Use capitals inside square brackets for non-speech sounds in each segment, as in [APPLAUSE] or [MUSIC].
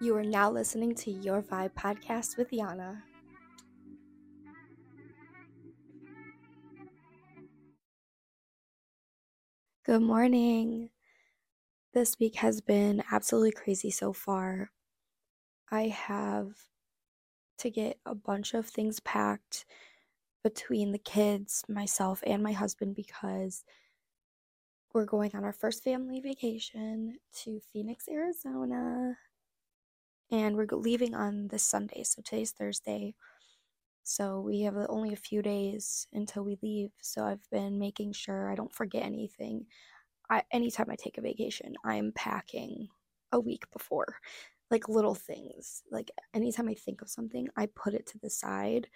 You are now listening to Your Vibe podcast with Yana. Good morning. This week has been absolutely crazy so far. I have to get a bunch of things packed between the kids, myself, and my husband because we're going on our first family vacation to Phoenix, Arizona and we're leaving on this Sunday. So today's Thursday. So we have only a few days until we leave. So I've been making sure I don't forget anything. I anytime I take a vacation, I'm packing a week before. Like little things. Like anytime I think of something, I put it to the side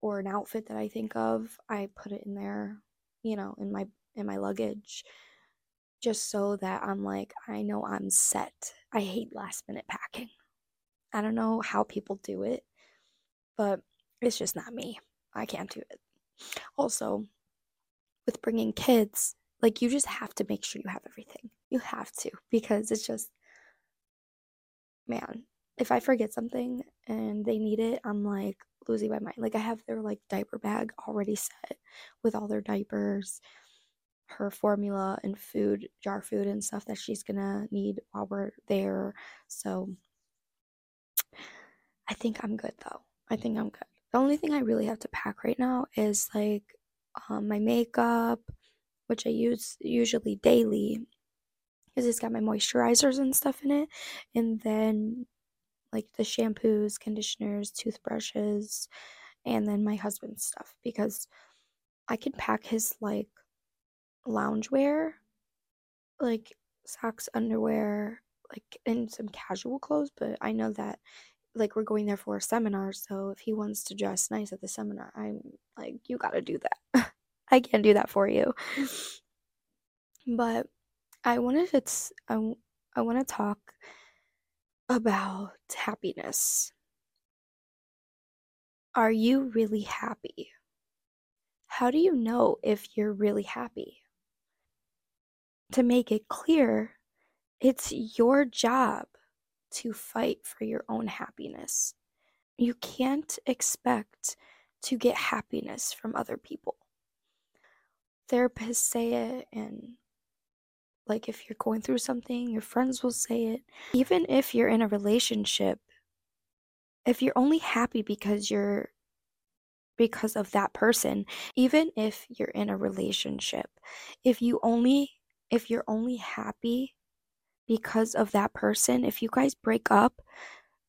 or an outfit that I think of, I put it in there, you know, in my in my luggage just so that I'm like I know I'm set. I hate last minute packing. I don't know how people do it, but it's just not me. I can't do it. Also, with bringing kids, like you just have to make sure you have everything. You have to because it's just man, if I forget something and they need it, I'm like losing my mind. Like I have their like diaper bag already set with all their diapers, her formula and food, jar food and stuff that she's gonna need while we're there. So I think I'm good though. I think I'm good. The only thing I really have to pack right now is like um, my makeup, which I use usually daily because it's got my moisturizers and stuff in it. And then like the shampoos, conditioners, toothbrushes, and then my husband's stuff because I can pack his like loungewear, like socks, underwear, like and some casual clothes, but I know that like we're going there for a seminar so if he wants to dress nice at the seminar i'm like you got to do that. [LAUGHS] I can't do that for you. But i wanted to I want to talk about happiness. Are you really happy? How do you know if you're really happy? To make it clear it's your job to fight for your own happiness. You can't expect to get happiness from other people. Therapists say it, and like if you're going through something, your friends will say it. Even if you're in a relationship, if you're only happy because you're because of that person, even if you're in a relationship, if you only if you're only happy because of that person, if you guys break up,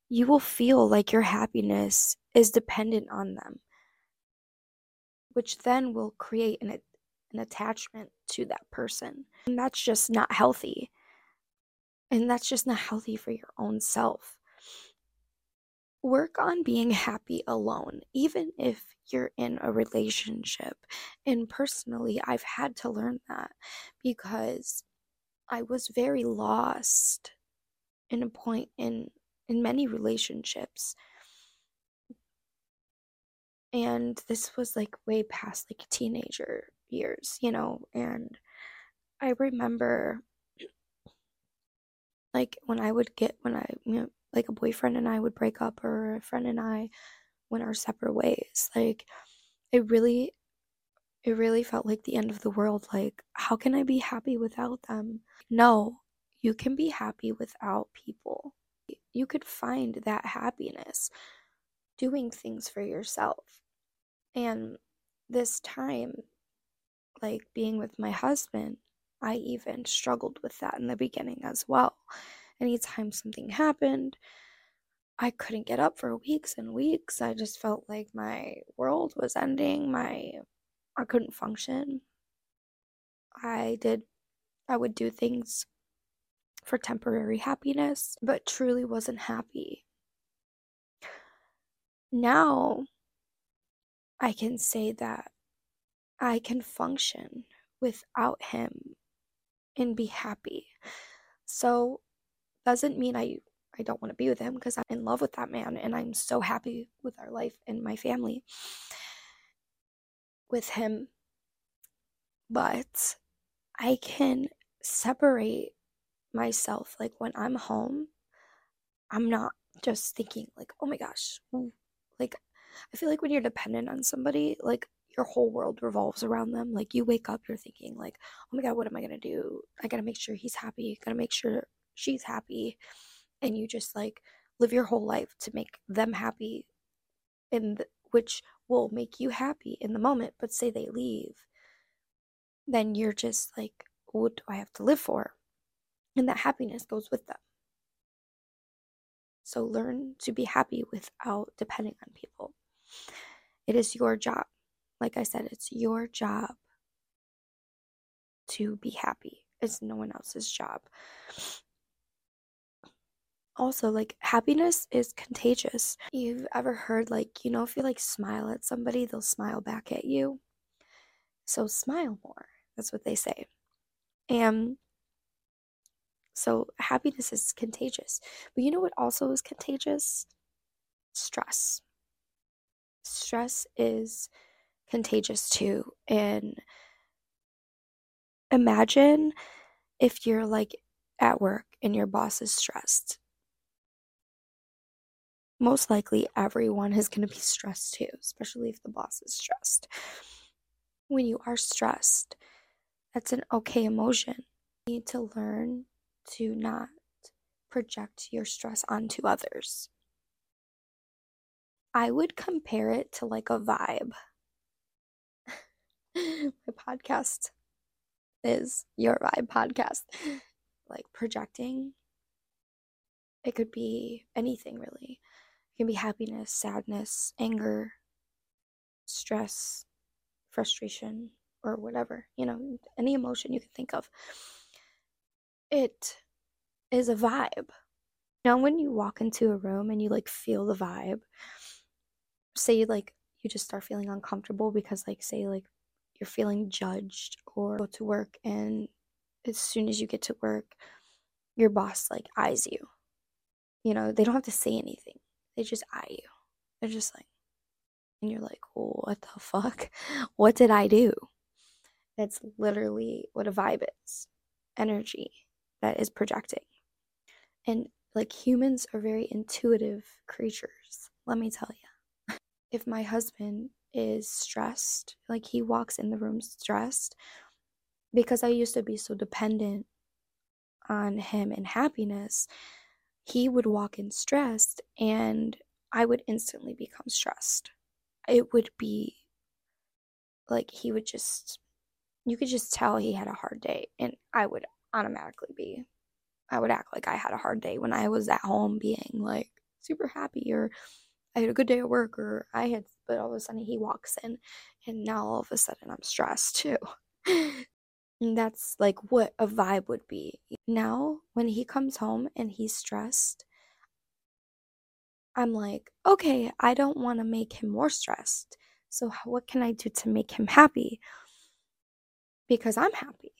you will feel like your happiness is dependent on them, which then will create an, an attachment to that person. And that's just not healthy. And that's just not healthy for your own self. Work on being happy alone, even if you're in a relationship. And personally, I've had to learn that because I was very lost in a point in in many relationships. And this was like way past like teenager years, you know, and I remember like when I would get when I you know like a boyfriend and I would break up or a friend and I went our separate ways. Like it really it really felt like the end of the world. Like, how can I be happy without them? No, you can be happy without people. You could find that happiness doing things for yourself. And this time, like being with my husband, I even struggled with that in the beginning as well. Anytime something happened, I couldn't get up for weeks and weeks. I just felt like my world was ending. My I couldn't function. I did, I would do things for temporary happiness, but truly wasn't happy. Now I can say that I can function without him and be happy. So doesn't mean I I don't want to be with him because I'm in love with that man and I'm so happy with our life and my family with him, but I can separate myself. Like when I'm home, I'm not just thinking like, oh my gosh, like I feel like when you're dependent on somebody, like your whole world revolves around them. Like you wake up, you're thinking like, oh my god, what am I gonna do? I gotta make sure he's happy. Gotta make sure she's happy, and you just like live your whole life to make them happy, and which will make you happy in the moment. But say they leave, then you're just like, what do I have to live for? And that happiness goes with them. So learn to be happy without depending on people. It is your job. Like I said, it's your job to be happy. It's no one else's job. Also, like happiness is contagious. You've ever heard like, you know, if you like smile at somebody, they'll smile back at you. So smile more. That's what they say. And so happiness is contagious. But you know what also is contagious? Stress. Stress is contagious too. And imagine if you're like at work and your boss is stressed. Most likely, everyone is going to be stressed too, especially if the boss is stressed. When you are stressed, that's an okay emotion. You need to learn to not project your stress onto others. I would compare it to like a vibe. [LAUGHS] My podcast is Your Vibe Podcast. Like projecting, it could be anything really. Can be happiness, sadness, anger, stress, frustration, or whatever, you know, any emotion you can think of. It is a vibe. Now, when you walk into a room and you like feel the vibe, say like you just start feeling uncomfortable because, like, say, like you're feeling judged or go to work and as soon as you get to work, your boss like eyes you. You know, they don't have to say anything, they just eye you. They're just like, and you're like, what the fuck? [LAUGHS] What did I do? That's literally what a vibe is energy that is projecting. And like humans are very intuitive creatures, let me tell you. [LAUGHS] If my husband is stressed, like he walks in the room stressed, because I used to be so dependent on him and happiness, he would walk in stressed and I would instantly become stressed. It would be like he would just you could just tell he had a hard day and I would automatically be I would act like I had a hard day when I was at home being like super happy or I had a good day at work or I had but all of a sudden he walks in and now all of a sudden I'm stressed too. [LAUGHS] and that's like what a vibe would be. Now when he comes home and he's stressed, I'm like, okay, I don't want to make him more stressed. So what can I do to make him happy? because I'm happy.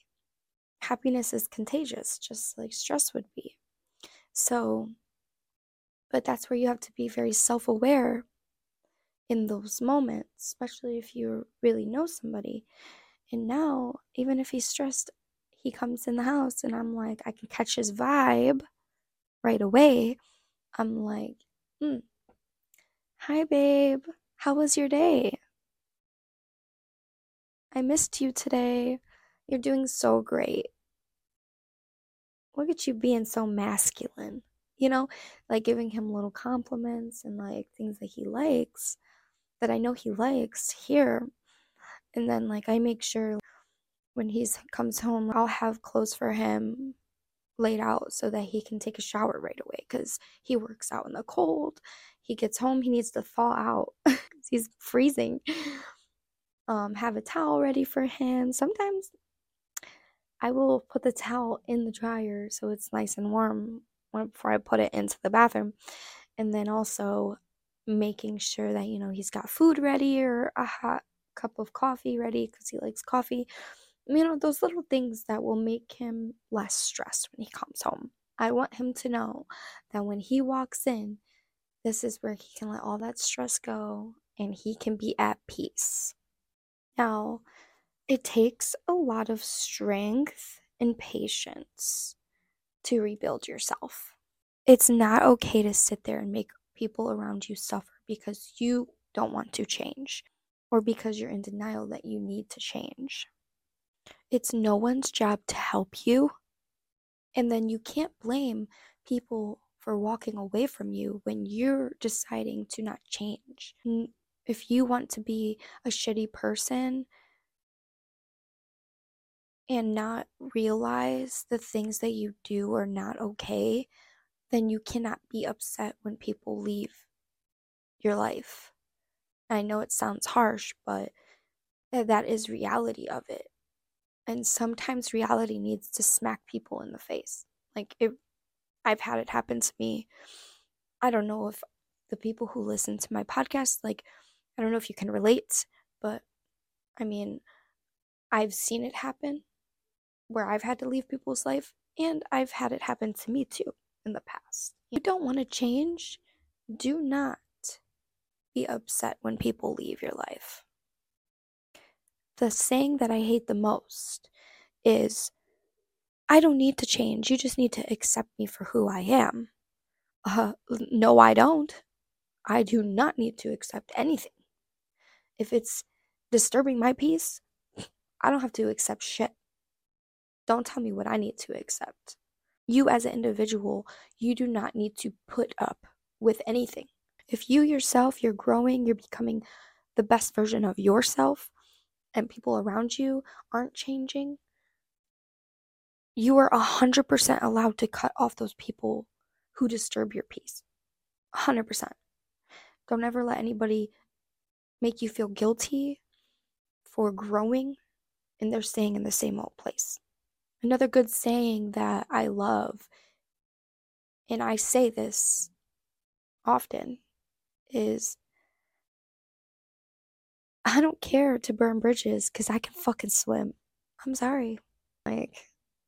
Happiness is contagious, just like stress would be. So, but that's where you have to be very self aware in those moments, especially if you really know somebody. And now, even if he's stressed, he comes in the house and I'm like, I can catch his vibe right away. I'm like, hmm, hi, babe. How was your day? I missed you today. You're doing so great. Look at you being so masculine. You know, like giving him little compliments and like things that he likes that I know he likes here. And then like I make sure when he comes home, I'll have clothes for him laid out so that he can take a shower right away because he works out in the cold. He gets home, he needs to thaw out [LAUGHS] because he's freezing um, have a towel ready for him. Sometimes I will put the towel in the dryer so it's nice and warm before I put it into the bathroom. And then also making sure that, you know, he's got food ready or a hot cup of coffee ready because he likes coffee. You know, those little things that will make him less stressed when he comes home. I want him to know that when he walks in, this is where he can let all that stress go and he can be at peace. Now, it takes a lot of strength and patience to rebuild yourself. It's not okay to sit there and make people around you suffer because you don't want to change or because you're in denial that you need to change. It's no one's job to help you. And then you can't blame people for walking away from you when you're deciding to not change. If you want to be a shitty person and not realize the things that you do are not okay, then you cannot be upset when people leave your life. I know it sounds harsh, but that is reality of it. And sometimes reality needs to smack people in the face. Like it I've had it happen to me. I don't know if the people who listen to my podcast like I don't know if you can relate, but I mean, I've seen it happen where I've had to leave people's life and I've had it happen to me too in the past. You don't want to change, do not be upset when people leave your life. The saying that I hate the most is I don't need to change. You just need to accept me for who I am. Uh, no, I don't. I do not need to accept anything. If it's disturbing my peace, [LAUGHS] I don't have to accept shit. Don't tell me what I need to accept. You, as an individual, you do not need to put up with anything. If you yourself, you're growing, you're becoming the best version of yourself, and people around you aren't changing, you are 100% allowed to cut off those people who disturb your peace. 100%. Don't ever let anybody make you feel guilty for growing and they're staying in the same old place. Another good saying that I love, and I say this often, is I don't care to burn bridges because I can fucking swim. I'm sorry. Like,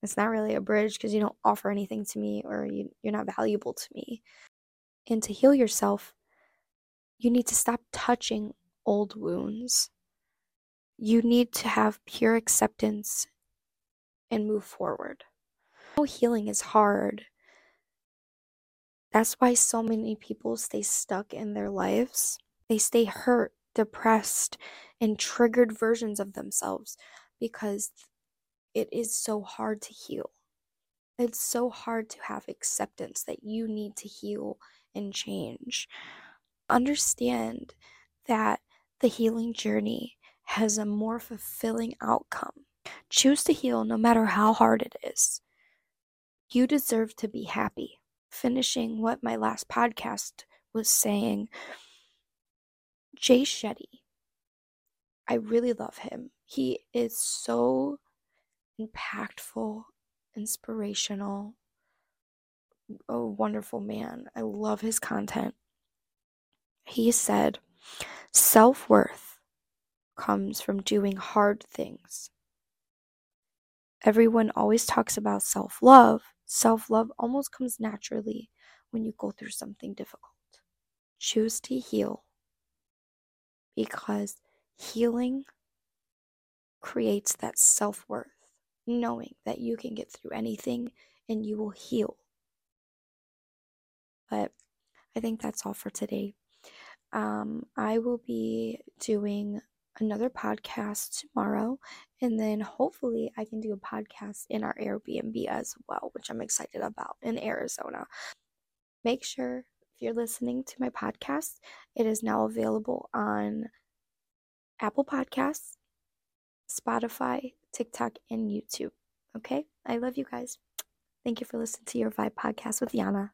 it's not really a bridge because you don't offer anything to me or you, you're not valuable to me. And to heal yourself, you need to stop touching old wounds. You need to have pure acceptance and move forward. Healing is hard. That's why so many people stay stuck in their lives. They stay hurt, depressed, and triggered versions of themselves because it is so hard to heal. It's so hard to have acceptance that you need to heal and change. Understand that the healing journey has a more fulfilling outcome. Choose to heal no matter how hard it is. You deserve to be happy finishing what my last podcast was saying, Jay Shetty, I really love him. He is so impactful, inspirational, a wonderful man. I love his content. He said, self worth comes from doing hard things. Everyone always talks about self love, Self love almost comes naturally when you go through something difficult. Choose to heal because healing creates that self worth, knowing that you can get through anything and you will heal. But I think that's all for today. Um, I will be doing another podcast tomorrow. And then hopefully I can do a podcast in our Airbnb as well, which I'm excited about in Arizona. Make sure if you're listening to my podcast, it is now available on Apple Podcasts, Spotify, TikTok, and YouTube. Okay? I love you guys. Thank you for listening to your Vibe podcast with Yana.